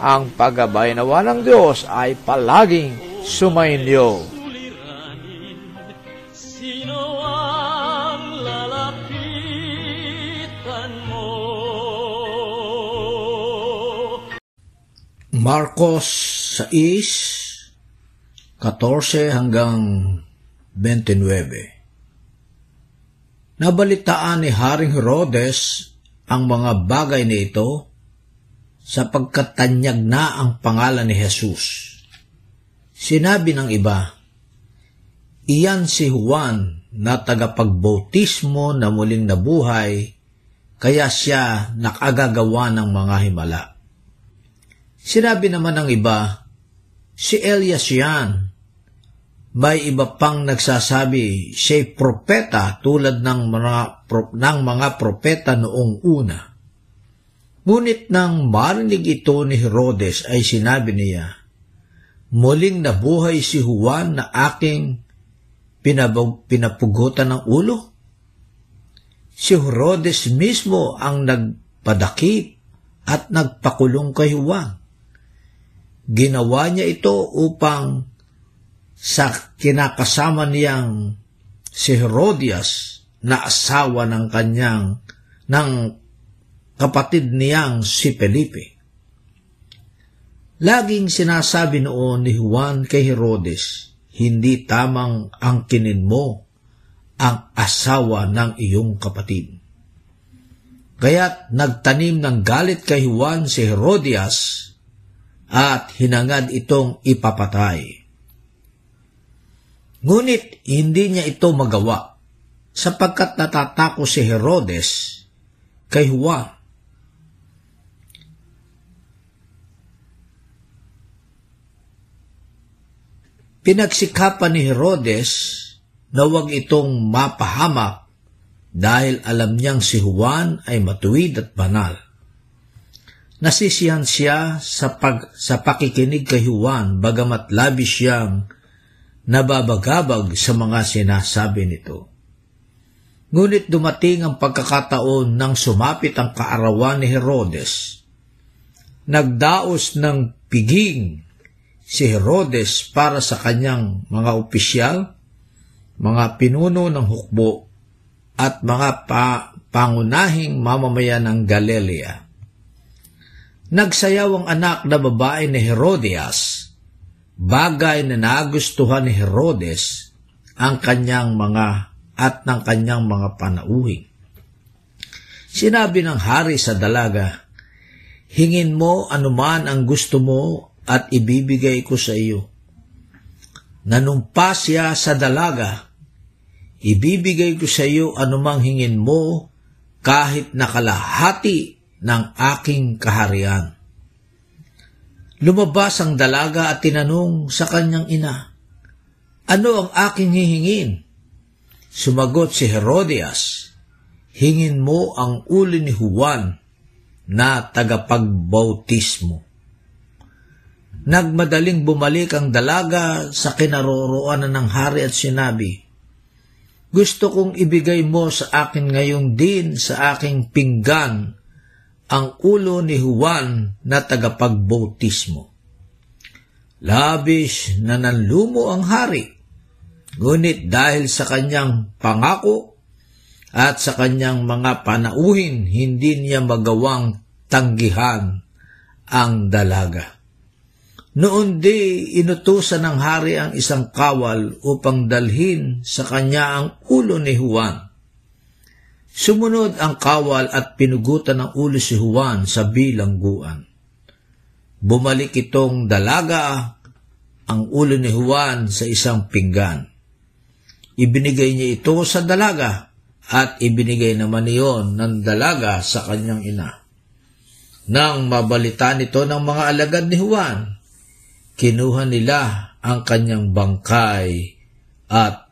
ang paggabay nawa ng Diyos ay palaging sumainyo. Sino ang lalapitan mo? Marcos 6, 14 hanggang 29 Nabalitaan ni Haring Herodes ang mga bagay na ito sapagkat tanyag na ang pangalan ni Jesus. Sinabi ng iba, Iyan si Juan na tagapagbautismo na muling nabuhay, kaya siya nakagagawa ng mga himala. Sinabi naman ng iba, si Elias yan. May iba pang nagsasabi, siya'y propeta tulad ng mga, ng mga propeta noong una. Ngunit nang marinig ito ni Herodes ay sinabi niya, Muling nabuhay si Juan na aking pinabog, pinapugutan ng ulo? Si Herodes mismo ang nagpadakip at nagpakulong kay Juan. Ginawa niya ito upang sa kinakasama niyang si Herodias na asawa ng kanyang ng kapatid niyang si Felipe. Laging sinasabi noon ni Juan kay Herodes, hindi tamang angkinin mo ang asawa ng iyong kapatid. Kaya't nagtanim ng galit kay Juan si Herodias at hinangad itong ipapatay. Ngunit hindi niya ito magawa sapagkat natatako si Herodes kay Juan. Pinagsikapan ni Herodes na huwag itong mapahamak dahil alam niyang si Juan ay matuwid at banal. Nasisiyan siya sa, pag, sa pakikinig kay Juan bagamat labis siyang nababagabag sa mga sinasabi nito. Ngunit dumating ang pagkakataon nang sumapit ang kaarawan ni Herodes. Nagdaos ng piging si Herodes para sa kanyang mga opisyal, mga pinuno ng hukbo, at mga pa pangunahing mamamayan ng Galilea. Nagsayaw ang anak na babae ni Herodias, bagay na nagustuhan ni Herodes ang kanyang mga at ng kanyang mga panauhin. Sinabi ng hari sa dalaga, Hingin mo anuman ang gusto mo at ibibigay ko sa iyo. Nanumpa siya sa dalaga, ibibigay ko sa iyo anumang hingin mo kahit nakalahati ng aking kaharian. Lumabas ang dalaga at tinanong sa kanyang ina, Ano ang aking hihingin? Sumagot si Herodias, Hingin mo ang uli ni Juan na tagapagbautismo. Nagmadaling bumalik ang dalaga sa kinaroroonan ng hari at sinabi, Gusto kong ibigay mo sa akin ngayong din sa aking pinggan ang ulo ni Juan na tagapagbautismo. Labis na nanlumo ang hari, ngunit dahil sa kanyang pangako at sa kanyang mga panauhin, hindi niya magawang tanggihan ang dalaga. Noon di inutusan ng hari ang isang kawal upang dalhin sa kanya ang ulo ni Juan. Sumunod ang kawal at pinugutan ng ulo si Juan sa bilangguan. Bumalik itong dalaga ang ulo ni Juan sa isang pinggan. Ibinigay niya ito sa dalaga at ibinigay naman iyon ng dalaga sa kanyang ina. Nang mabalita nito ng mga alagad ni Juan, kinuha nila ang kanyang bangkay at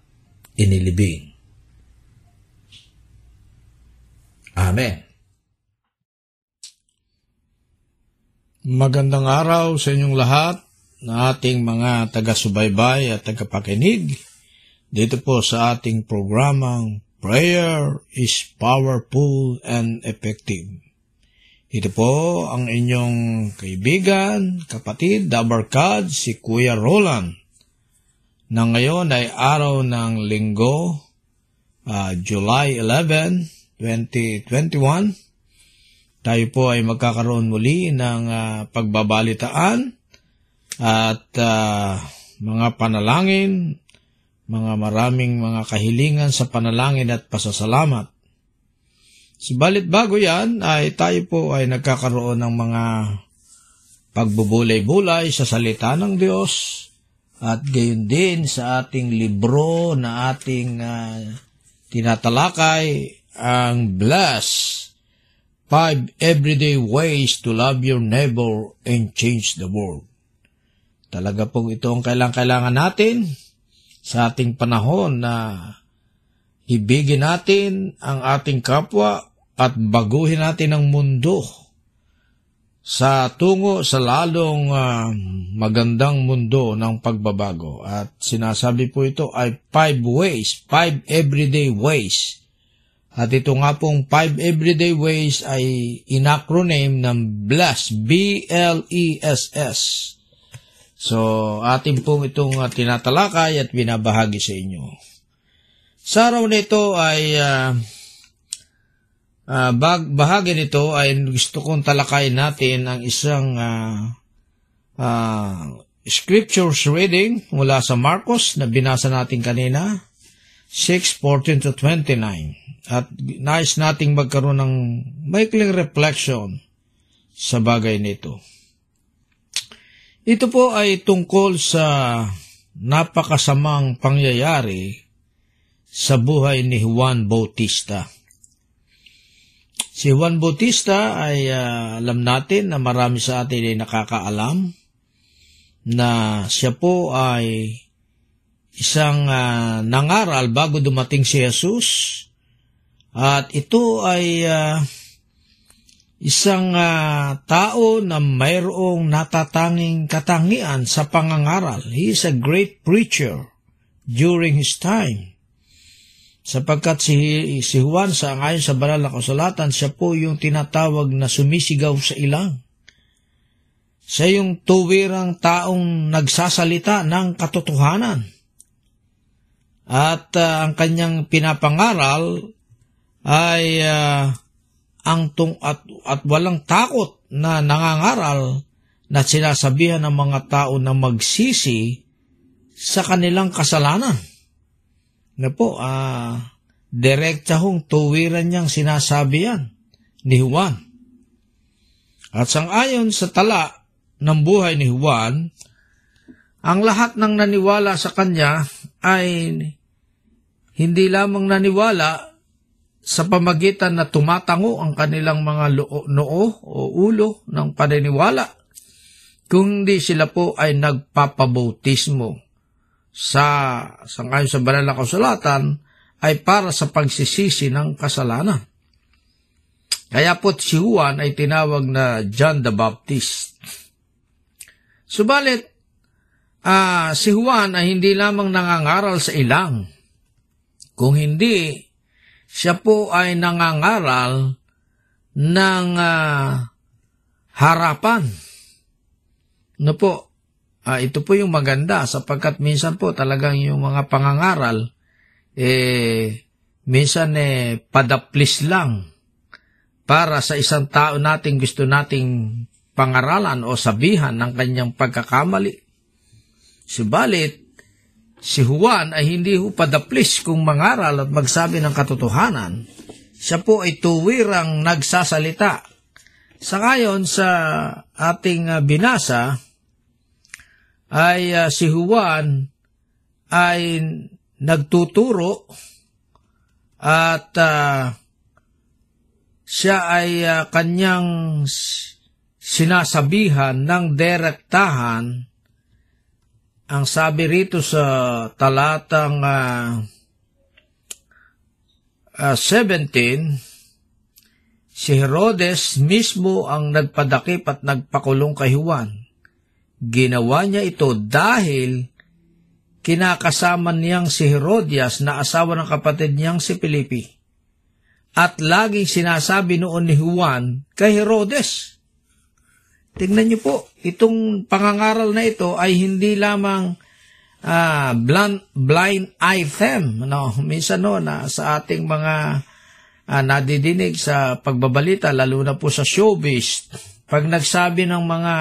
inilibing. Amen. Magandang araw sa inyong lahat na ating mga taga-subaybay at tagapakinig dito po sa ating programang Prayer is Powerful and Effective. Ito po ang inyong kaibigan, kapatid, dabarkad, si Kuya Roland, na ngayon ay araw ng linggo, uh, July 11, 2021. Tayo po ay magkakaroon muli ng uh, pagbabalitaan at uh, mga panalangin, mga maraming mga kahilingan sa panalangin at pasasalamat. Subalit bago yan ay tayo po ay nagkakaroon ng mga pagbubulay-bulay sa salita ng Diyos at gayon din sa ating libro na ating uh, tinatalakay ang Bless Five Everyday Ways to Love Your Neighbor and Change the World. Talaga pong ito ang kailangan natin sa ating panahon na ibigin natin ang ating kapwa at baguhin natin ang mundo sa tungo sa lalong uh, magandang mundo ng pagbabago. At sinasabi po ito ay five ways, five everyday ways. At ito nga pong five everyday ways ay inacronym ng BLESS, B-L-E-S-S. So, atin pong itong uh, tinatalakay at binabahagi sa inyo. Sa araw na ito ay uh, uh, bag, bahagi nito ay gusto kong talakayin natin ang isang uh, uh, scriptures reading mula sa Marcos na binasa natin kanina, 6:14 to 29. At nais nating magkaroon ng maikling reflection sa bagay nito. Ito po ay tungkol sa napakasamang pangyayari sa buhay ni Juan Bautista. Si Juan Bautista ay uh, alam natin na marami sa atin ay nakakaalam na siya po ay isang uh, nangaral bago dumating si Jesus at ito ay uh, isang uh, tao na mayroong natatanging katangian sa pangangaral. He is a great preacher during his time sapagkat si, si Juan sa ayon sa banal na kasulatan, siya po yung tinatawag na sumisigaw sa ilang. Siya yung tuwirang taong nagsasalita ng katotohanan. At uh, ang kanyang pinapangaral ay uh, ang tung at, at walang takot na nangangaral na sinasabihan ng mga tao na magsisi sa kanilang kasalanan na po, ah, direkta hong tuwiran niyang sinasabi yan. ni Juan. At sangayon sa tala ng buhay ni Juan, ang lahat ng naniwala sa kanya ay hindi lamang naniwala sa pamagitan na tumatango ang kanilang mga loo, noo o ulo ng paniniwala, kundi sila po ay nagpapabautismo sa sangayon sa banal na kasulatan ay para sa pagsisisi ng kasalanan. Kaya po si Juan ay tinawag na John the Baptist. Subalit, ah, si Juan ay hindi lamang nangangaral sa ilang. Kung hindi, siya po ay nangangaral ng ah, harapan. No po, ah, ito po yung maganda sapagkat minsan po talagang yung mga pangangaral, eh, minsan eh, padaplis lang para sa isang tao nating gusto nating pangaralan o sabihan ng kanyang pagkakamali. Subalit, si Juan ay hindi ho padaplis kung mangaral at magsabi ng katotohanan. Siya po ay tuwirang nagsasalita. Sa ngayon sa ating ah, binasa, ay ah, si Juan ay nagtuturo at ah, siya ay ah, kanyang sinasabihan ng direktahan ang sabi rito sa talatang ah, ah, 17, si Herodes mismo ang nagpadakip at nagpakulong kay Juan. Ginawa niya ito dahil kinakasama niyang si Herodias na asawa ng kapatid niyang si Filipi. At laging sinasabi noon ni Juan kay Herodes, Tingnan niyo po, itong pangangaral na ito ay hindi lamang ah, blind, blind item. No? Minsan no, na sa ating mga ah, nadidinig sa pagbabalita, lalo na po sa showbiz, pag nagsabi ng mga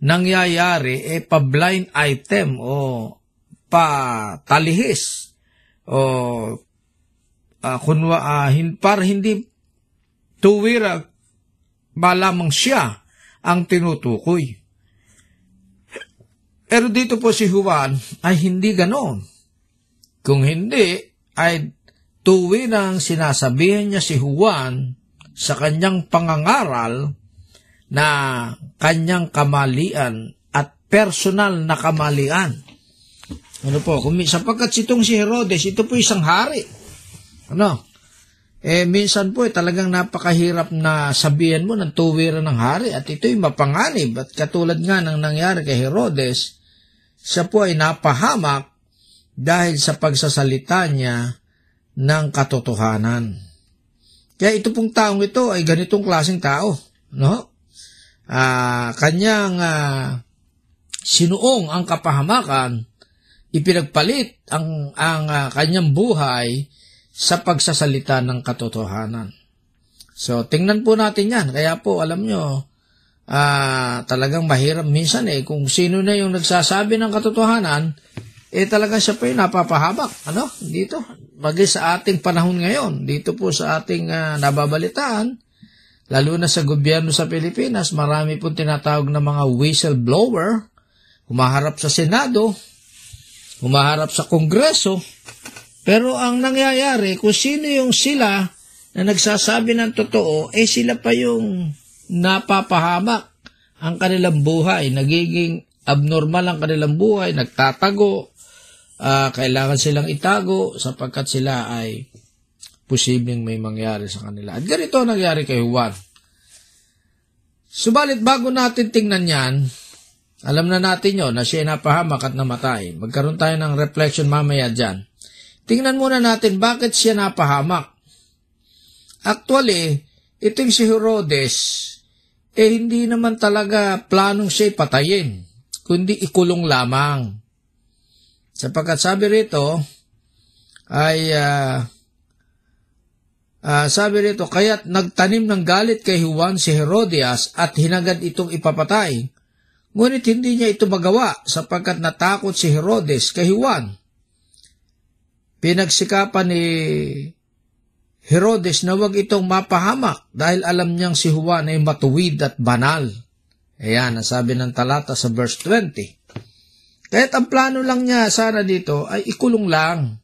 nangyayari, eh pa-blind item o pa-talihis o ah, kunwa, ah, hin, para hindi tuwira malamang siya ang tinutukoy. Pero dito po si Juan ay hindi ganoon. Kung hindi, ay tuwirang sinasabihan niya si Juan sa kanyang pangangaral na kanyang kamalian at personal na kamalian. Ano po, kung, sapagkat sitong si Herodes, ito po isang hari. Ano? Eh, minsan po, eh, talagang napakahirap na sabihan mo ng tuwiran ng hari at ito'y mapanganib. At katulad nga ng nangyari kay Herodes, siya po ay napahamak dahil sa pagsasalita niya ng katotohanan. Kaya ito pong taong ito ay ganitong klaseng tao, no? Ah, kanyang ah, sinuong ang kapahamakan, ipinagpalit ang ang ah, kanyang buhay sa pagsasalita ng katotohanan. So, tingnan po natin yan. Kaya po, alam nyo, ah, talagang mahirap minsan eh, kung sino na yung nagsasabi ng katotohanan, eh talaga siya po yung napapahabak. Ano? Dito. Bagay sa ating panahon ngayon, dito po sa ating ah, nababalitaan, lalo na sa gobyerno sa Pilipinas, marami po tinatawag na mga whistleblower, humaharap sa Senado, humaharap sa Kongreso, pero ang nangyayari, kung sino yung sila na nagsasabi ng totoo, eh sila pa yung napapahamak ang kanilang buhay. Nagiging abnormal ang kanilang buhay, nagtatago, ah, kailangan silang itago sapagkat sila ay posibleng may mangyari sa kanila. At ganito ang nangyari kay Juan. Subalit bago natin tingnan yan, alam na natin yon na siya napahamak at namatay. Magkaroon tayo ng reflection mamaya dyan. Tingnan muna natin bakit siya napahamak. Actually, itong si Herodes, eh hindi naman talaga planong siya patayin, kundi ikulong lamang. Sapagkat sabi rito, ay ah, ah, sabi rito, kaya't nagtanim ng galit kay Juan si Herodias at hinagad itong ipapatay. Ngunit hindi niya ito magawa sapagkat natakot si Herodes kay Juan pinagsikapan ni Herodes na wag itong mapahamak dahil alam niyang si Juan ay matuwid at banal. Ayan, ang sabi ng talata sa verse 20. Kahit ang plano lang niya sana dito ay ikulong lang.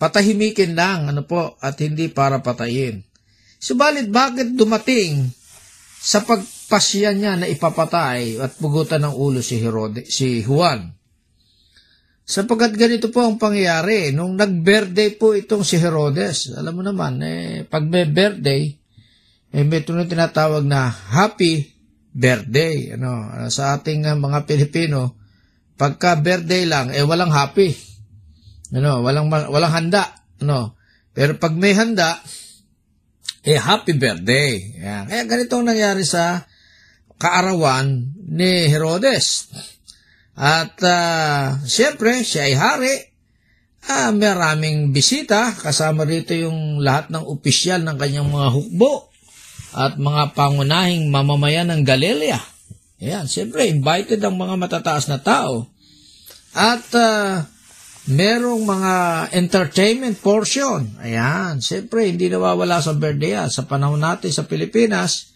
Patahimikin lang, ano po, at hindi para patayin. Subalit bakit dumating sa pagpasya niya na ipapatay at pugutan ng ulo si Herode, si Juan? Sapagkat ganito po ang pangyayari. Nung nag-birthday po itong si Herodes, alam mo naman, eh, pag may birthday, eh, may tunong tinatawag na happy birthday. Ano, sa ating mga Pilipino, pagka birthday lang, eh walang happy. Ano, walang, walang handa. Ano, pero pag may handa, eh happy birthday. Yan. Kaya ganito ang nangyari sa kaarawan ni Herodes. At uh, siyempre, siya ay hari. Ah, maraming bisita, kasama rito yung lahat ng opisyal ng kanyang mga hukbo at mga pangunahing mamamayan ng Galilea. Ayan, siyempre, invited ang mga matataas na tao. At uh, merong mga entertainment portion. Ayan, siyempre, hindi nawawala sa birthday. Sa panahon natin sa Pilipinas,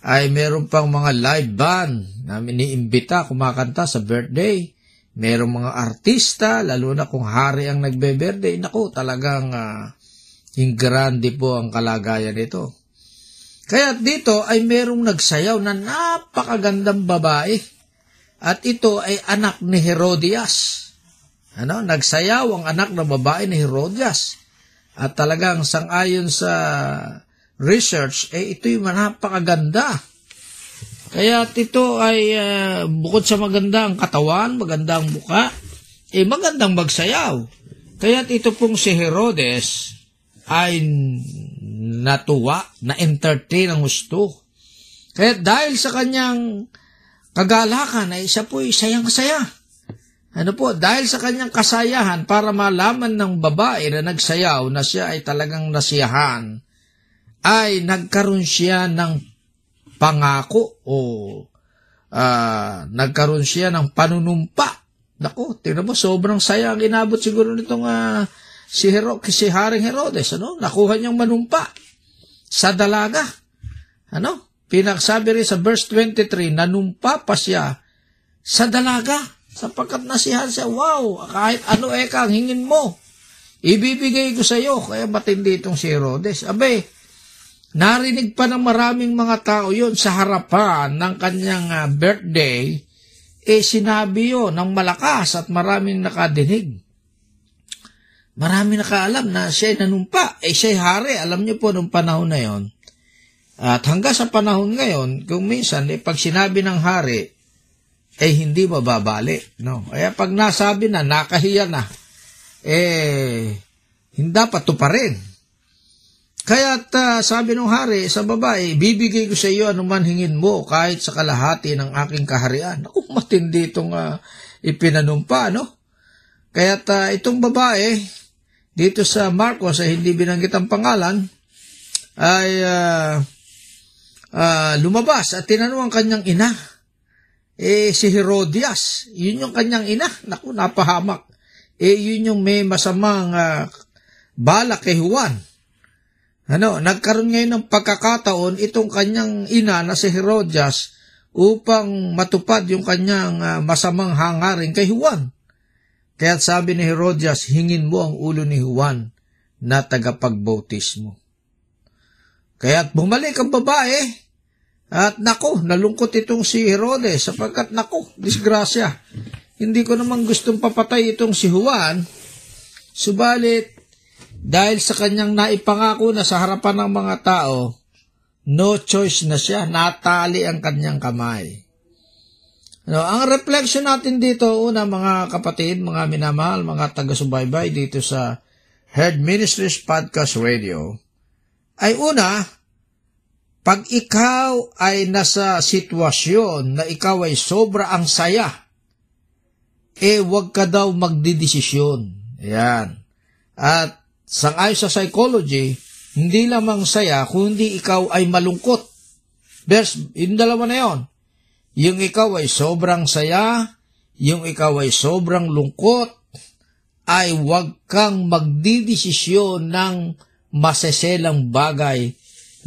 ay meron pang mga live band na iniimbita kumakanta sa birthday. Merong mga artista, lalo na kung hari ang nagbe-birthday. Naku, talagang uh, grande po ang kalagayan nito. Kaya dito ay merong nagsayaw na napakagandang babae. At ito ay anak ni Herodias. Ano? Nagsayaw ang anak ng babae ni Herodias. At talagang sangayon sa research, eh ito'y napakaganda. Kaya ito ay uh, bukod sa magandang katawan, magandang buka, eh magandang magsayaw. Kaya ito pong si Herodes ay natuwa, na-entertain ang gusto. Kaya dahil sa kanyang kagalakan ay siya po ay sayang-saya. Ano po, dahil sa kanyang kasayahan para malaman ng babae na nagsayaw na siya ay talagang nasiyahan, ay nagkaroon siya ng pangako o uh, nagkaroon siya ng panunumpa. Nako, tingnan mo, sobrang saya ang inabot siguro nitong uh, si, Hero, si Haring Herodes. Ano? Nakuha niyang manumpa sa dalaga. Ano? Pinaksabi rin sa verse 23, nanumpa pa siya sa dalaga sapagkat nasihan siya, wow, kahit ano eka ang hingin mo, ibibigay ko sa iyo. Kaya matindi itong si Herodes. Abe, Narinig pa ng maraming mga tao yon sa harapan ng kanyang uh, birthday, eh sinabi yon ng malakas at maraming nakadinig. Marami nakaalam na siya nanumpa, eh siya hari. Alam niyo po nung panahon na yon. At hanggang sa panahon ngayon, kung minsan, eh, pag sinabi ng hari, eh hindi mababali. No? Kaya pag nasabi na, nakahiya na, eh, hindi dapat to pa rin. Kaya uh, sabi ng hari sa babae, bibigay ko sa iyo anuman hingin mo kahit sa kalahati ng aking kaharian. Ako, matindi itong uh, ipinanumpa, no? Kaya uh, itong babae, dito sa Marcos ay hindi binanggit ang pangalan, ay uh, uh, lumabas at tinanong ang kanyang ina. Eh, si Herodias, yun yung kanyang ina. Naku, napahamak. Eh, yun yung may masamang uh, balak kay Juan ano, nagkaroon ngayon ng pagkakataon itong kanyang ina na si Herodias upang matupad yung kanyang uh, masamang hangarin kay Juan. Kaya sabi ni Herodias, hingin mo ang ulo ni Juan na tagapagbautismo. Kaya bumalik ang babae at nako, nalungkot itong si Herodes sapagkat nako, disgrasya. Hindi ko naman gustong papatay itong si Juan, subalit dahil sa kanyang naipangako na sa harapan ng mga tao, no choice na siya, natali ang kanyang kamay. No, ang reflection natin dito, una mga kapatid, mga minamahal, mga taga-subaybay dito sa Head Ministries Podcast Radio, ay una, pag ikaw ay nasa sitwasyon na ikaw ay sobra ang saya, eh wag ka daw magdidesisyon. Ayan. At Sangayon sa psychology, hindi lamang saya, kundi ikaw ay malungkot. Verse, yung dalawa na yon. Yung ikaw ay sobrang saya, yung ikaw ay sobrang lungkot, ay huwag kang magdidesisyon ng maseselang bagay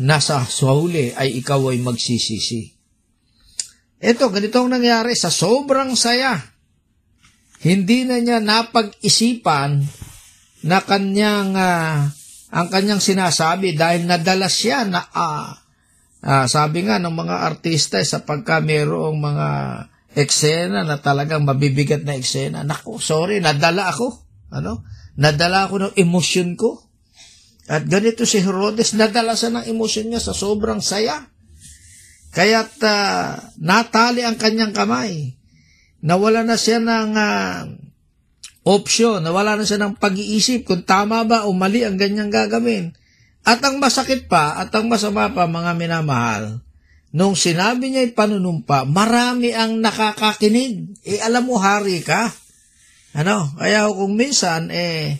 na sa ay ikaw ay magsisisi. Ito, ganito ang nangyari sa sobrang saya. Hindi na niya napag-isipan na kanyang, ah, ang kanyang sinasabi dahil nadala siya na, ah, ah, sabi nga ng mga artista eh, sa pagka mayroong mga eksena na talagang mabibigat na eksena. Naku, sorry, nadala ako. Ano? Nadala ako ng emosyon ko. At ganito si Herodes, nadala siya ng emosyon niya sa sobrang saya. Kaya't ah, natali ang kanyang kamay. Nawala na siya ng ah, option, nawala na siya ng pag-iisip kung tama ba o mali ang ganyang gagawin. At ang masakit pa, at ang masama pa mga minamahal, nung sinabi niya panunumpa, marami ang nakakakinig. Eh alam mo, hari ka. Ano? Kaya kung minsan, eh,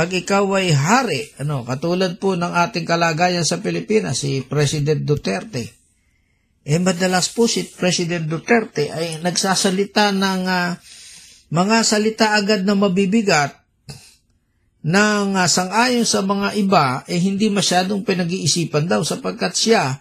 pag ikaw ay hari, ano, katulad po ng ating kalagayan sa Pilipinas, si President Duterte, eh madalas po si President Duterte ay nagsasalita ng ah, mga salita agad na mabibigat nang uh, sangayon sa mga iba, eh hindi masyadong pinag-iisipan daw sapagkat siya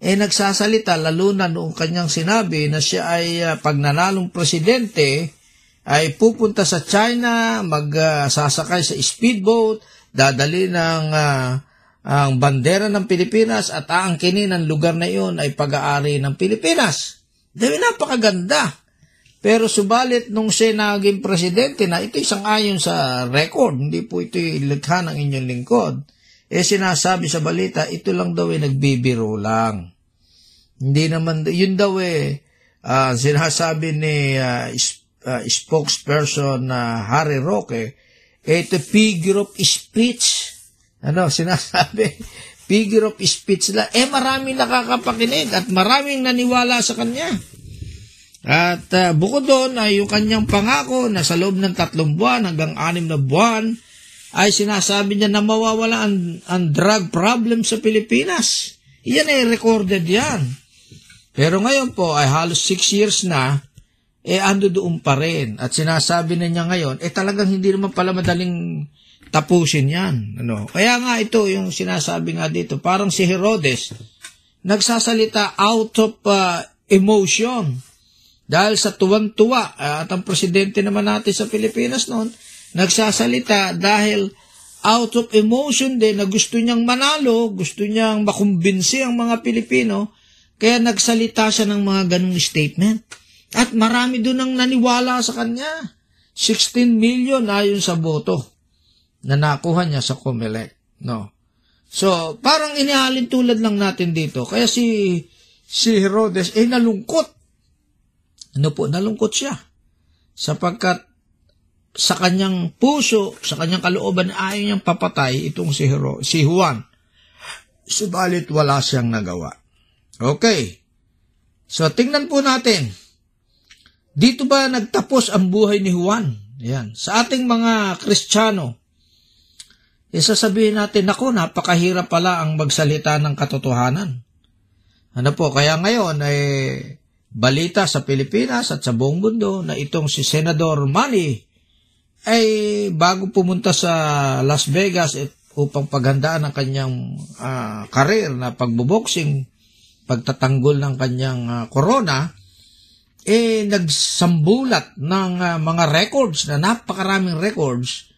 eh nagsasalita lalo na noong kanyang sinabi na siya ay uh, pag nanalong presidente ay pupunta sa China, magsasakay sa speedboat, dadali ng ah, ang bandera ng Pilipinas at aangkinin ng lugar na iyon ay pag-aari ng Pilipinas. Dahil napakaganda. Pero subalit nung siya naging presidente na ito isang ayon sa record, hindi po ito likha ng inyong lingkod, eh sinasabi sa balita, ito lang daw ay nagbibiro lang. Hindi naman, yun daw eh, ah, sinasabi ni ah, ah, spokesperson na Harry Roque, eh, ito figure of speech. Ano, sinasabi, figure of speech lang. Eh, maraming nakakapakinig at maraming naniwala sa kanya. At uh, bukod doon ay yung kanyang pangako na sa loob ng tatlong buwan hanggang anim na buwan ay sinasabi niya na mawawala ang, ang drug problem sa Pilipinas. Yan ay recorded yan. Pero ngayon po ay halos six years na, eh ando doon pa rin. At sinasabi na niya ngayon, eh talagang hindi naman pala madaling tapusin yan. Ano? Kaya nga ito yung sinasabi nga dito, parang si Herodes, nagsasalita out of uh, emotion. Dahil sa tuwang-tuwa, at ang presidente naman natin sa Pilipinas noon, nagsasalita dahil out of emotion din na gusto niyang manalo, gusto niyang makumbinsi ang mga Pilipino, kaya nagsalita siya ng mga ganong statement. At marami doon ang naniwala sa kanya. 16 million ayon sa boto na nakuha niya sa Comelec. No. So, parang inihalin tulad lang natin dito. Kaya si si Herodes eh nalungkot. Ano po, nalungkot siya. Sapagkat sa kanyang puso, sa kanyang kalooban, ayaw niyang papatay itong si, Hero, si Juan. Subalit wala siyang nagawa. Okay. So, tingnan po natin. Dito ba nagtapos ang buhay ni Juan? Yan. Sa ating mga Kristiyano, isasabihin natin, ako, napakahirap pala ang magsalita ng katotohanan. Ano po, kaya ngayon, eh, balita sa Pilipinas at sa buong mundo na itong si Senador Manny ay bago pumunta sa Las Vegas at upang paghandaan ang kanyang ah, karir na pagboboxing, pagtatanggol ng kanyang ah, corona, eh nagsambulat ng ah, mga records na napakaraming records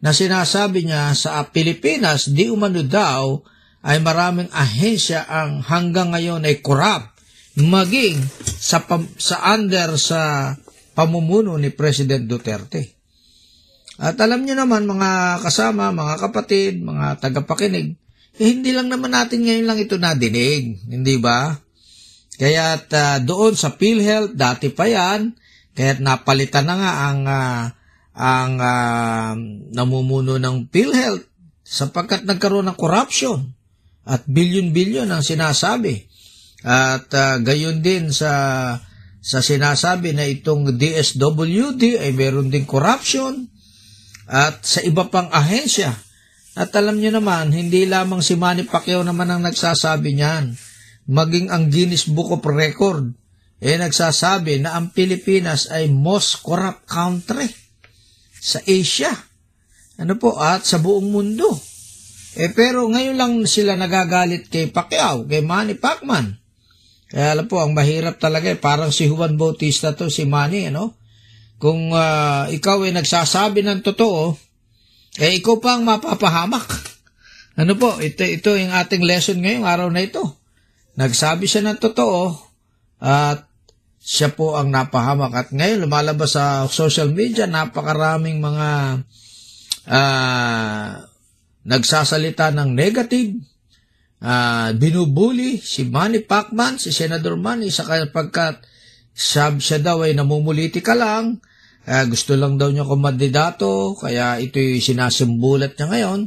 na sinasabi niya sa Pilipinas di umano daw ay maraming ahensya ang hanggang ngayon ay corrupt maging sa sa under sa pamumuno ni President Duterte. At alam niyo naman mga kasama, mga kapatid, mga tagapakinig, eh, hindi lang naman natin ngayon lang ito nadinig, hindi ba? Kaya doon sa PhilHealth, dati pa yan, kaya napalitan na nga ang ah, ang ah, namumuno ng PhilHealth sapagkat nagkaroon ng corruption at bilyon-bilyon ang sinasabi. At ah, gayon din sa sa sinasabi na itong DSWD ay meron ding corruption at sa iba pang ahensya. At alam niyo naman, hindi lamang si Manny Pacquiao naman ang nagsasabi niyan. Maging ang Guinness Book of Record eh nagsasabi na ang Pilipinas ay most corrupt country sa Asia. Ano po? At sa buong mundo. Eh pero ngayon lang sila nagagalit kay Pacquiao, kay Manny Pacman. Kaya alam po, ang mahirap talaga eh, parang si Juan Bautista to, si Manny, ano? Kung ah, ikaw ay nagsasabi ng totoo, eh ikaw pa ang mapapahamak. Ano po, ito, ito yung ating lesson ngayong araw na ito. Nagsabi siya ng totoo at siya po ang napahamak. At ngayon lumalabas sa social media, napakaraming mga ah, nagsasalita ng negative, ah, binubuli si Manny Pacman, si Senador Manny, sa sapagkat sab siya daw ay namumuliti ka lang, ah, gusto lang daw niya kumandidato, kaya ito'y sinasumbulat niya ngayon.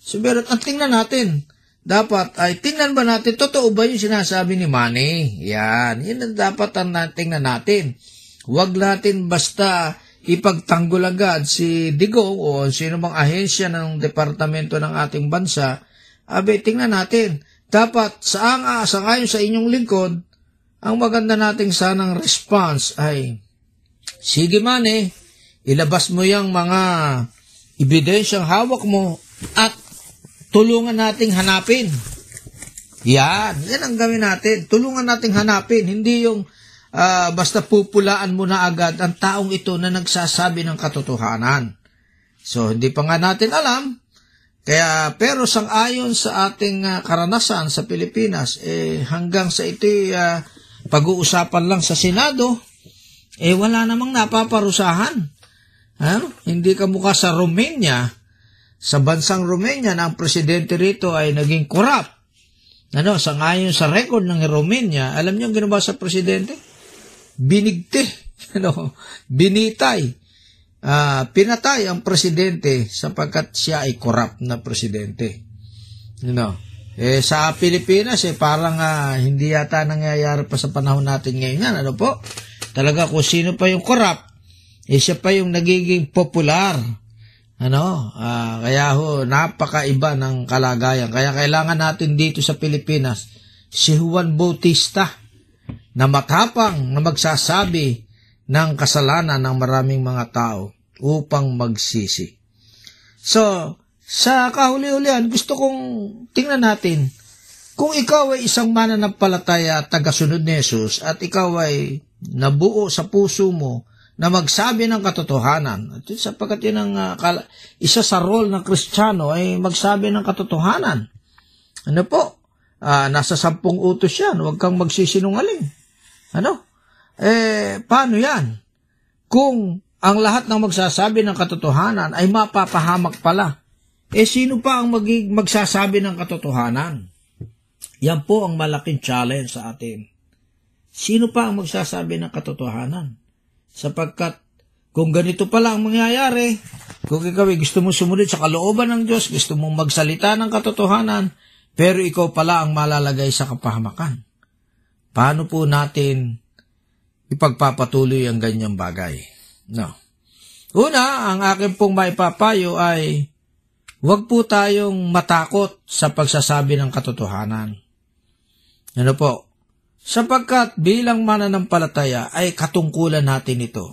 So, pero ang tingnan natin, dapat ay tingnan ba natin, totoo ba yung sinasabi ni Manny? Yan, yun ang dapat ang na- tingnan natin. Huwag natin basta ipagtanggol agad si Digong o sino mang ahensya ng departamento ng ating bansa. Abe, tingnan natin. Dapat sa ang sangayon sa inyong lingkod, ang maganda nating sanang response ay, sige Manny, ilabas mo yung mga ebidensyang hawak mo at tulungan nating hanapin. Yan, yan ang gawin natin. Tulungan nating hanapin, hindi yung ah, basta pupulaan mo na agad ang taong ito na nagsasabi ng katotohanan. So, hindi pa nga natin alam. Kaya, pero sang-ayon sa ating ah, karanasan sa Pilipinas, eh, hanggang sa ito'y ah, pag-uusapan lang sa Senado, eh, wala namang napaparusahan. Ano? Hindi ka mukha sa Romania, sa bansang Romania na ang presidente rito ay naging corrupt. Ano, sa ngayon sa record ng Romania, alam niyo ang ginawa sa presidente? Binigti, ano, binitay, ah, pinatay ang presidente sapagkat siya ay corrupt na presidente. Ano, eh, sa Pilipinas, eh, parang ah, hindi yata nangyayari pa sa panahon natin ngayon. Ano po? Talaga kung sino pa yung corrupt, eh, siya pa yung nagiging popular. Ano, ah, kaya ho, napakaiba ng kalagayan. Kaya kailangan natin dito sa Pilipinas, si Juan Bautista, na matapang na magsasabi ng kasalanan ng maraming mga tao upang magsisi. So, sa kahuli-hulihan, gusto kong tingnan natin, kung ikaw ay isang mananampalataya at tagasunod ni Jesus at ikaw ay nabuo sa puso mo na magsabi ng katotohanan. At sapagkat yun ang ah, kala- isa sa role ng Kristiyano ay magsabi ng katotohanan. Ano po? Ah, nasa sampung utos yan. Huwag kang magsisinungaling. Ano? Eh, paano yan? Kung ang lahat ng magsasabi ng katotohanan ay mapapahamak pala, eh sino pa ang magig magsasabi ng katotohanan? Yan po ang malaking challenge sa atin. Sino pa ang magsasabi ng katotohanan? Sapagkat kung ganito pala ang mangyayari, kung ikaw gusto mo sumunod sa kalooban ng Diyos, gusto mong magsalita ng katotohanan, pero ikaw pala ang malalagay sa kapahamakan. Paano po natin ipagpapatuloy ang ganyang bagay? No. Una, ang akin pong maipapayo ay huwag po tayong matakot sa pagsasabi ng katotohanan. Ano po? Sapagkat bilang mananampalataya ay katungkulan natin ito.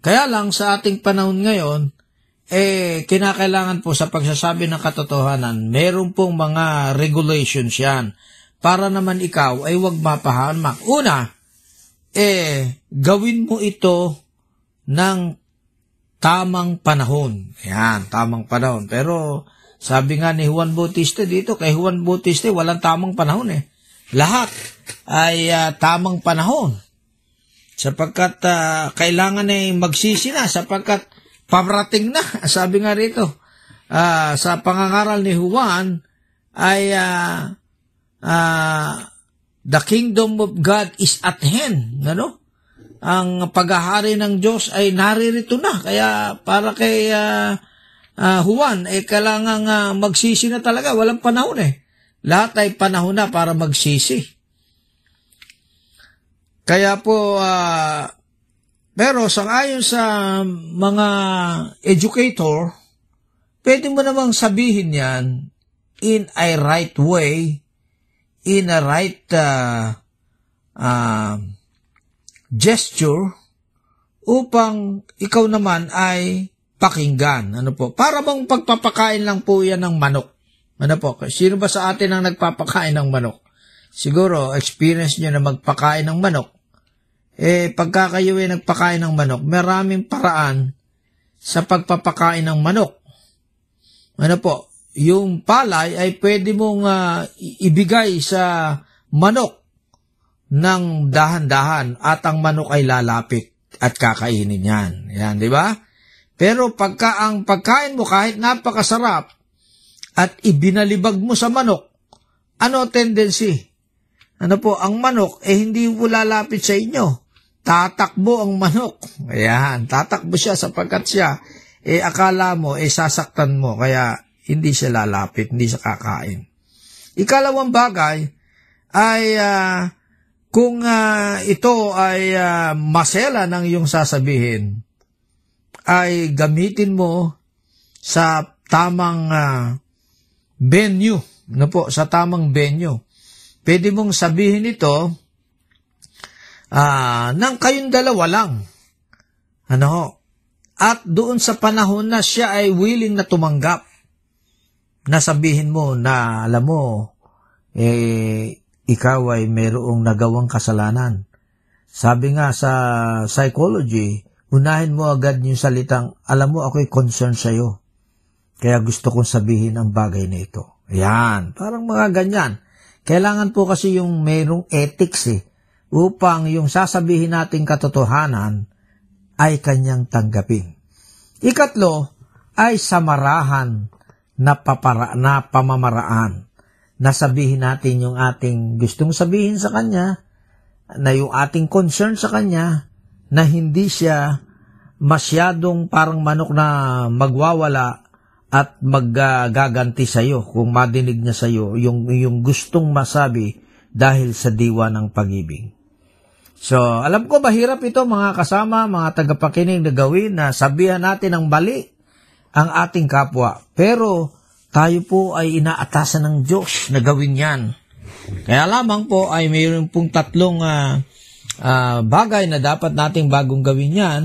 Kaya lang sa ating panahon ngayon, eh, kinakailangan po sa pagsasabi ng katotohanan, meron pong mga regulations yan para naman ikaw ay huwag mapahamak. Una, eh, gawin mo ito ng tamang panahon. Yan, tamang panahon. Pero, sabi nga ni Juan Bautista dito, kay Juan Bautista, walang tamang panahon eh. Lahat ay ah, tamang panahon. Sapagkat ah, kailangan ay magsisi na, sapagkat pamrating na. Sabi nga rito, ah, sa pangangaral ni Juan, ay ah, ah, the kingdom of God is at hand. Ano? Ang paghahari ng Diyos ay naririto na. Kaya para kay ah, ah, Juan, eh kailangan ah, magsisi na talaga. Walang panahon eh. Lahat ay panahon na para magsisi. Kaya po, ah, pero sangayon sa mga educator, pwede mo namang sabihin yan in a right way, in a right uh, uh, gesture, upang ikaw naman ay pakinggan. Ano po? Para bang pagpapakain lang po yan ng manok. Ano po? Sino ba sa atin ang nagpapakain ng manok? Siguro, experience nyo na magpakain ng manok. Eh, pagka kayo ay nagpakain ng manok, maraming paraan sa pagpapakain ng manok. Ano po? Yung palay ay pwede mong i- ibigay sa manok ng dahan-dahan at ang manok ay lalapit at kakainin yan. Yan, di ba? Pero pagka ang pagkain mo kahit napakasarap at ibinalibag mo sa manok, ano tendency? Ano po, ang manok eh hindi po lalapit sa inyo. Tatakbo ang manok. Ayan, tatakbo siya sapagkat siya, eh akala mo, eh sasaktan mo, kaya hindi siya lalapit, hindi siya kakain. Ikalawang bagay ay ah, kung ah, ito ay ah, masela ng iyong sasabihin, ay gamitin mo sa tamang ah, venue, no po, sa tamang venue. Pwede mong sabihin ito ah nang kayong dalawa lang. Ano ho? At doon sa panahon na siya ay willing na tumanggap, na sabihin mo na alam mo, eh, ikaw ay mayroong nagawang kasalanan. Sabi nga sa psychology, unahin mo agad yung salitang, alam mo ako'y concerned sa'yo. Kaya gusto kong sabihin ang bagay na ito. Yan, parang mga ganyan. Kailangan po kasi yung mayroong ethics eh, upang yung sasabihin nating katotohanan ay kanyang tanggapin. Ikatlo ay samarahan na, papara, na pamamaraan na sabihin natin yung ating gustong sabihin sa kanya, na yung ating concern sa kanya, na hindi siya masyadong parang manok na magwawala at maggaganti sa iyo kung madinig niya sa iyo yung, yung gustong masabi dahil sa diwa ng pag-ibig. So, alam ko mahirap ito mga kasama, mga tagapakinig na gawin na sabihan natin ang mali ang ating kapwa. Pero tayo po ay inaatasan ng Diyos na gawin yan. Kaya lamang po ay mayroon pong tatlong ah, ah, bagay na dapat nating bagong gawin yan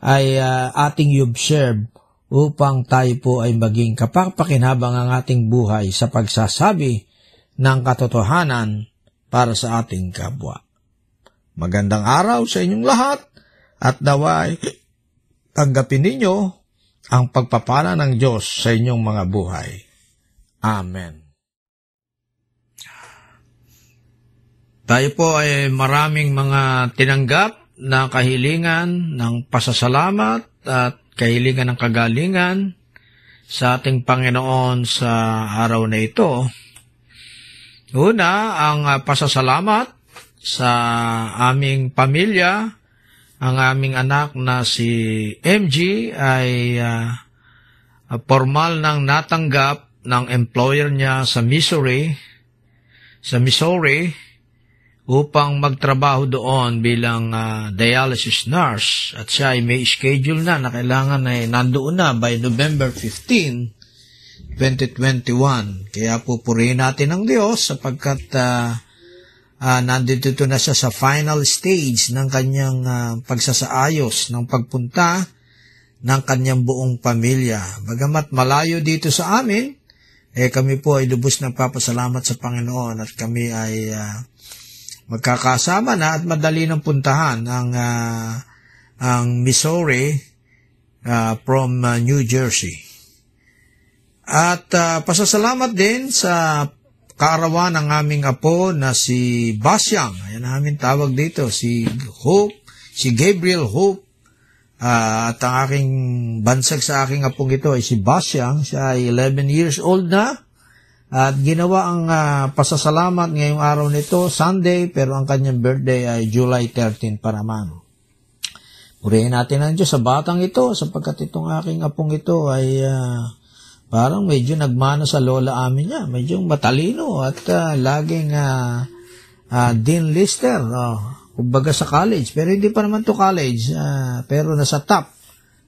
ay ah, ating i-observe upang tayo po ay maging kapakpakinabang ang ating buhay sa pagsasabi ng katotohanan para sa ating kapwa. Magandang araw sa inyong lahat at naway tanggapin ninyo ang pagpapala ng Diyos sa inyong mga buhay. Amen. Tayo po ay maraming mga tinanggap na kahilingan ng pasasalamat at kahilingan ng kagalingan sa ating Panginoon sa araw na ito. Una, ang ah, pasasalamat sa aming pamilya, ang aming anak na si MG ay ah, formal nang natanggap ng employer niya sa Missouri, sa Missouri, upang magtrabaho doon bilang ah, dialysis nurse at siya ay may schedule na na kailangan ay nandoon na by November 15, 2021. Kaya pupurihin natin ang Diyos sapagkat ah, ah, nandito na siya sa final stage ng kanyang ah, pagsasaayos ng pagpunta ng kanyang buong pamilya. Bagamat malayo dito sa amin, eh kami po ay lubos nagpapasalamat sa Panginoon at kami ay ah, magkakasama na at madali ng puntahan ang ah, ang Missouri ah, from ah, New Jersey. At ah, pasasalamat din sa kaarawan ng aming apo na si Basyang. Ayan ang aming tawag dito, si Hope, si Gabriel Hope. Ah, at ang aking bansag sa aking apong ito ay si Basyang. Siya ay 11 years old na. At ginawa ang ah, pasasalamat ngayong araw nito, Sunday, pero ang kanyang birthday ay July 13 pa naman. Purihin natin ang Diyos sa batang ito sapagkat itong aking apong ito ay ah, parang medyo nagmana sa lola amin niya. Medyo matalino at ah, laging uh, Dean Lister. Oh, kumbaga sa college. Pero hindi pa naman to college. ah, pero nasa top.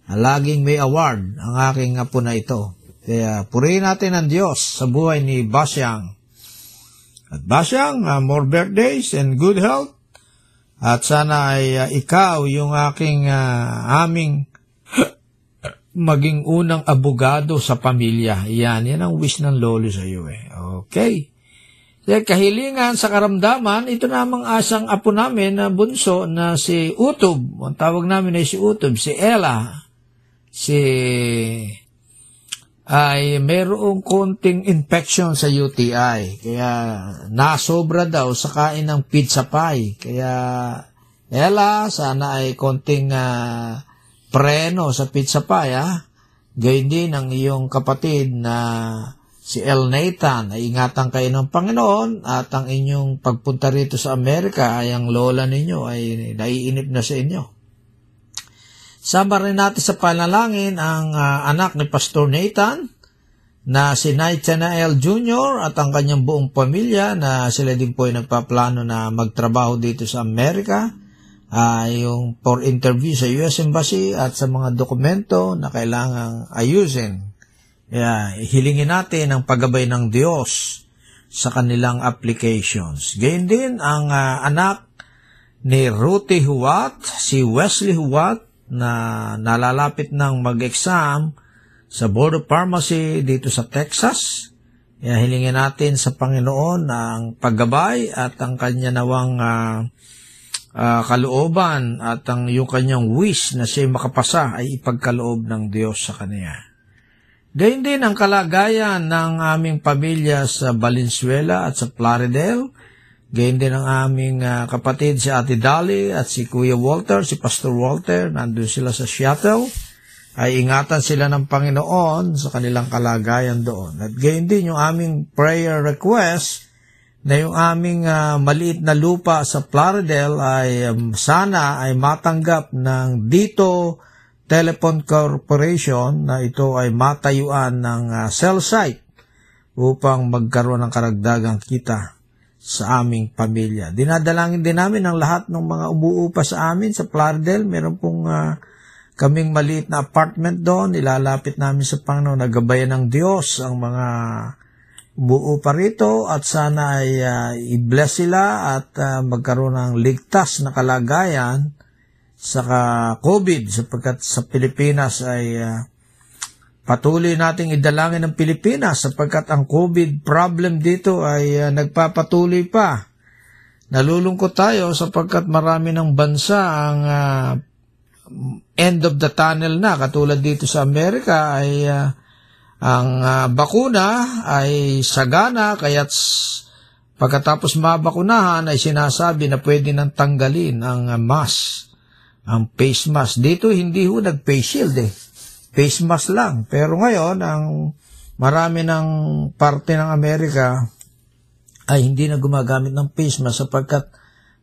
Ah, laging may award ang aking apo na ito. Kaya purihin natin ang Diyos sa buhay ni Basyang. At Basyang, ah, more birthdays and good health. At sana ay ah, ikaw yung aking ah, aming maging unang abogado sa pamilya. Yan, yan ang wish ng lolo sa iyo eh. Okay. Kaya kahilingan sa karamdaman, ito namang asang apo namin na bunso na si Utob. Ang tawag namin ay si Utob, si Ella. Si ay mayroong konting infection sa UTI. Kaya nasobra daw sa kain ng pizza pie. Kaya Ella, sana ay konting ah, preno sa pizza pie ha. Gayun din ang iyong kapatid na si El Nathan. Ingatan kayo ng Panginoon at ang inyong pagpunta rito sa Amerika ay ang lola ninyo ay naiinip na sa inyo. Sama rin natin sa panalangin ang ah, anak ni Pastor Nathan na si Nathanael Jr. at ang kanyang buong pamilya na sila din po ay nagpaplano na magtrabaho dito sa Amerika ah, yung for interview sa US Embassy at sa mga dokumento na kailangang ayusin. Kaya hilingin natin ang paggabay ng Diyos sa kanilang applications. Gayun din ang ah, anak ni Ruthie Huwat, si Wesley Huwat, na nalalapit ng mag-exam sa Board of Pharmacy dito sa Texas. Kaya hilingin natin sa Panginoon ang paggabay at ang kanya nawang ah, ah, kalooban at ang yung kanyang wish na siya makapasa ay ipagkaloob ng Diyos sa kanya. Gayun din ang kalagayan ng aming pamilya sa Valenzuela at sa Plaridel. Gayun din ang aming ah, kapatid si Ate Dali at si Kuya Walter, si Pastor Walter, nandun sila sa Seattle. Ay ingatan sila ng Panginoon sa kanilang kalagayan doon. At gayon din yung aming prayer request na yung aming ah, maliit na lupa sa Plaridel ay um, sana ay matanggap ng dito Telephone Corporation na ito ay matayuan ng ah, cell site upang magkaroon ng karagdagang kita sa aming pamilya. Dinadalangin din namin ang lahat ng mga umuupa sa amin sa Plaridel. Meron pong ah, kaming maliit na apartment doon. Ilalapit namin sa Panginoon. Nagabayan ng Diyos ang mga umuupa rito at sana ay ah, i-bless sila at ah, magkaroon ng ligtas na kalagayan sa COVID sapagkat sa Pilipinas ay ah, Patuloy nating idalangin ng Pilipinas sapagkat ang COVID problem dito ay ah, nagpapatuloy pa. Nalulungkot tayo sapagkat marami ng bansa ang ah, end of the tunnel na katulad dito sa Amerika ay ah, ang ah, bakuna ay sagana kaya't pagkatapos mabakunahan ay sinasabi na pwede nang tanggalin ang ah, mask, ang face mask. Dito hindi ho nag-face shield eh face mask lang. Pero ngayon, ang marami ng parte ng Amerika ay hindi na gumagamit ng face mask sapagkat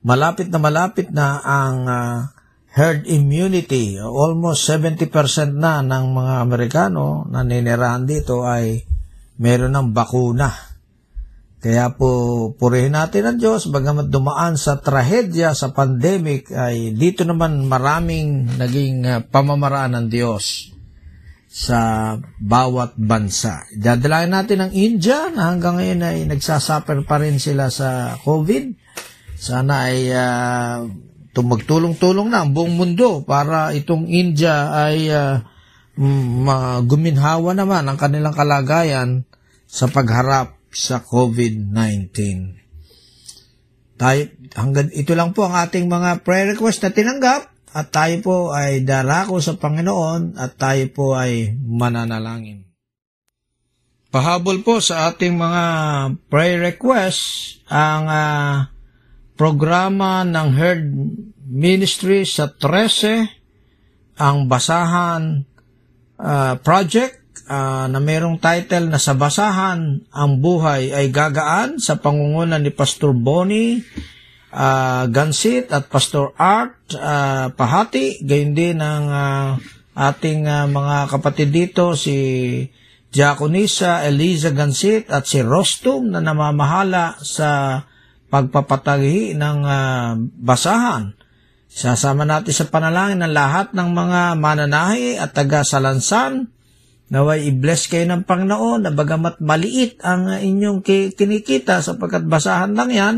malapit na malapit na ang ah, herd immunity. Almost 70% na ng mga Amerikano na ninirahan dito ay meron ng bakuna. Kaya po, purihin natin ang Diyos, bagamat dumaan sa trahedya, sa pandemic, ay dito naman maraming naging ah, pamamaraan ng Diyos sa bawat bansa. Dadalayan natin ang India na hanggang ngayon ay nagsasuffer pa rin sila sa COVID. Sana ay uh, tumagtulong-tulong na ang buong mundo para itong India ay ah, ma- guminhawa naman ang kanilang kalagayan sa pagharap sa COVID-19. Tayo, hanggang ito lang po ang ating mga prayer request na tinanggap at tayo po ay darako sa Panginoon at tayo po ay mananalangin. Pahabol po sa ating mga prayer request ang ah, programa ng Herd Ministry sa 13 ang basahan ah, project ah, na mayroong title na sa basahan ang buhay ay gagaan sa pangunguna ni Pastor Bonnie ah, Gansit at Pastor Art ah, Pahati gayon din ang ah, ating ah, mga kapatid dito si Diakonisa Eliza Gansit at si Rostum na namamahala sa pagpapatagi ng ah, basahan. Sasama natin sa panalangin ng lahat ng mga mananahi at taga-salansan naway i-bless kayo ng Panginoon na bagamat maliit ang inyong ki- kinikita sapagkat basahan lang yan,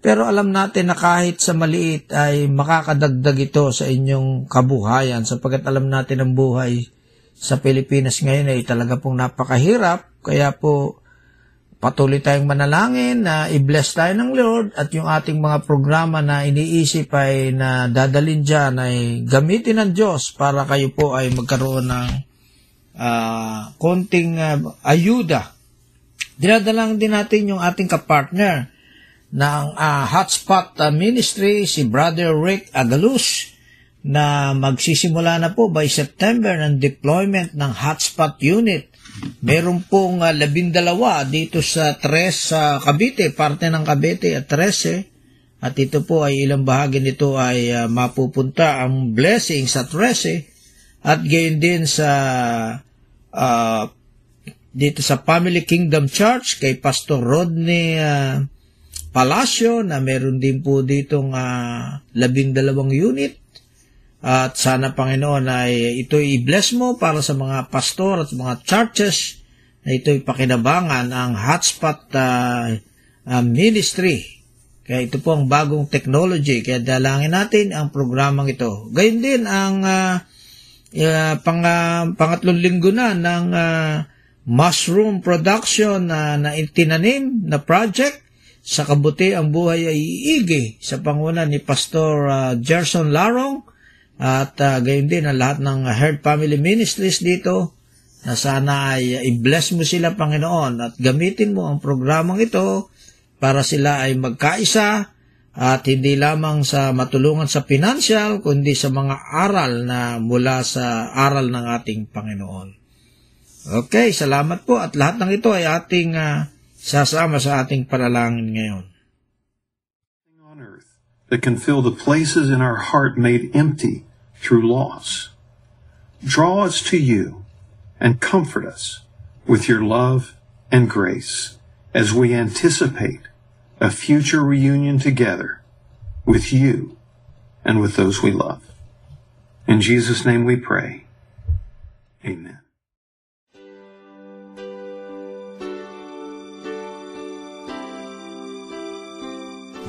pero alam natin na kahit sa maliit ay makakadagdag ito sa inyong kabuhayan sapagkat alam natin ang buhay sa Pilipinas ngayon ay talaga pong napakahirap. Kaya po patuloy tayong manalangin na i-bless tayo ng Lord at yung ating mga programa na iniisip ay na dadalin dyan ay gamitin ng Diyos para kayo po ay magkaroon ng ah, konting ah, ayuda. Dinadalang din natin yung ating kapartner ng ah, Hotspot ah, Ministry, si Brother Rick Agalus, na magsisimula na po by September ng deployment ng hotspot unit. Meron pong uh, labindalawa dito sa Tres sa Cavite, parte ng Cavite at Trece. At ito po ay ilang bahagi nito ay ah, mapupunta ang blessing sa Trece at gayon din sa ah, dito sa Family Kingdom Church kay Pastor Rodney ah, Palacio na meron din po ditong uh, labindalawang unit at sana Panginoon ay ito i-bless mo para sa mga pastor at mga churches na ito'y pakinabangan ang hotspot uh, uh, ministry. Kaya ito po ang bagong technology. Kaya dalangin natin ang programang ito. Gayun din ang uh, uh, pang, uh, pangatlong linggo na ng uh, mushroom production na, na itinanim na project sa kabuti ang buhay ay iigi sa panguna ni Pastor uh, Gerson Larong at uh, gayon din ang lahat ng Herd Family Ministries dito na sana ay i-bless mo sila Panginoon at gamitin mo ang programang ito para sila ay magkaisa at hindi lamang sa matulungan sa financial kundi sa mga aral na mula sa aral ng ating Panginoon. Okay, salamat po at lahat ng ito ay ating uh, sasama sa ating panalangin ngayon. on earth that can fill the places in our heart made empty through loss. Draw us to you and comfort us with your love and grace as we anticipate a future reunion together with you and with those we love. In Jesus' name we pray. Amen.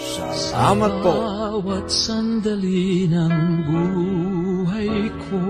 Salamat po. Bawat sandali ng buhay ko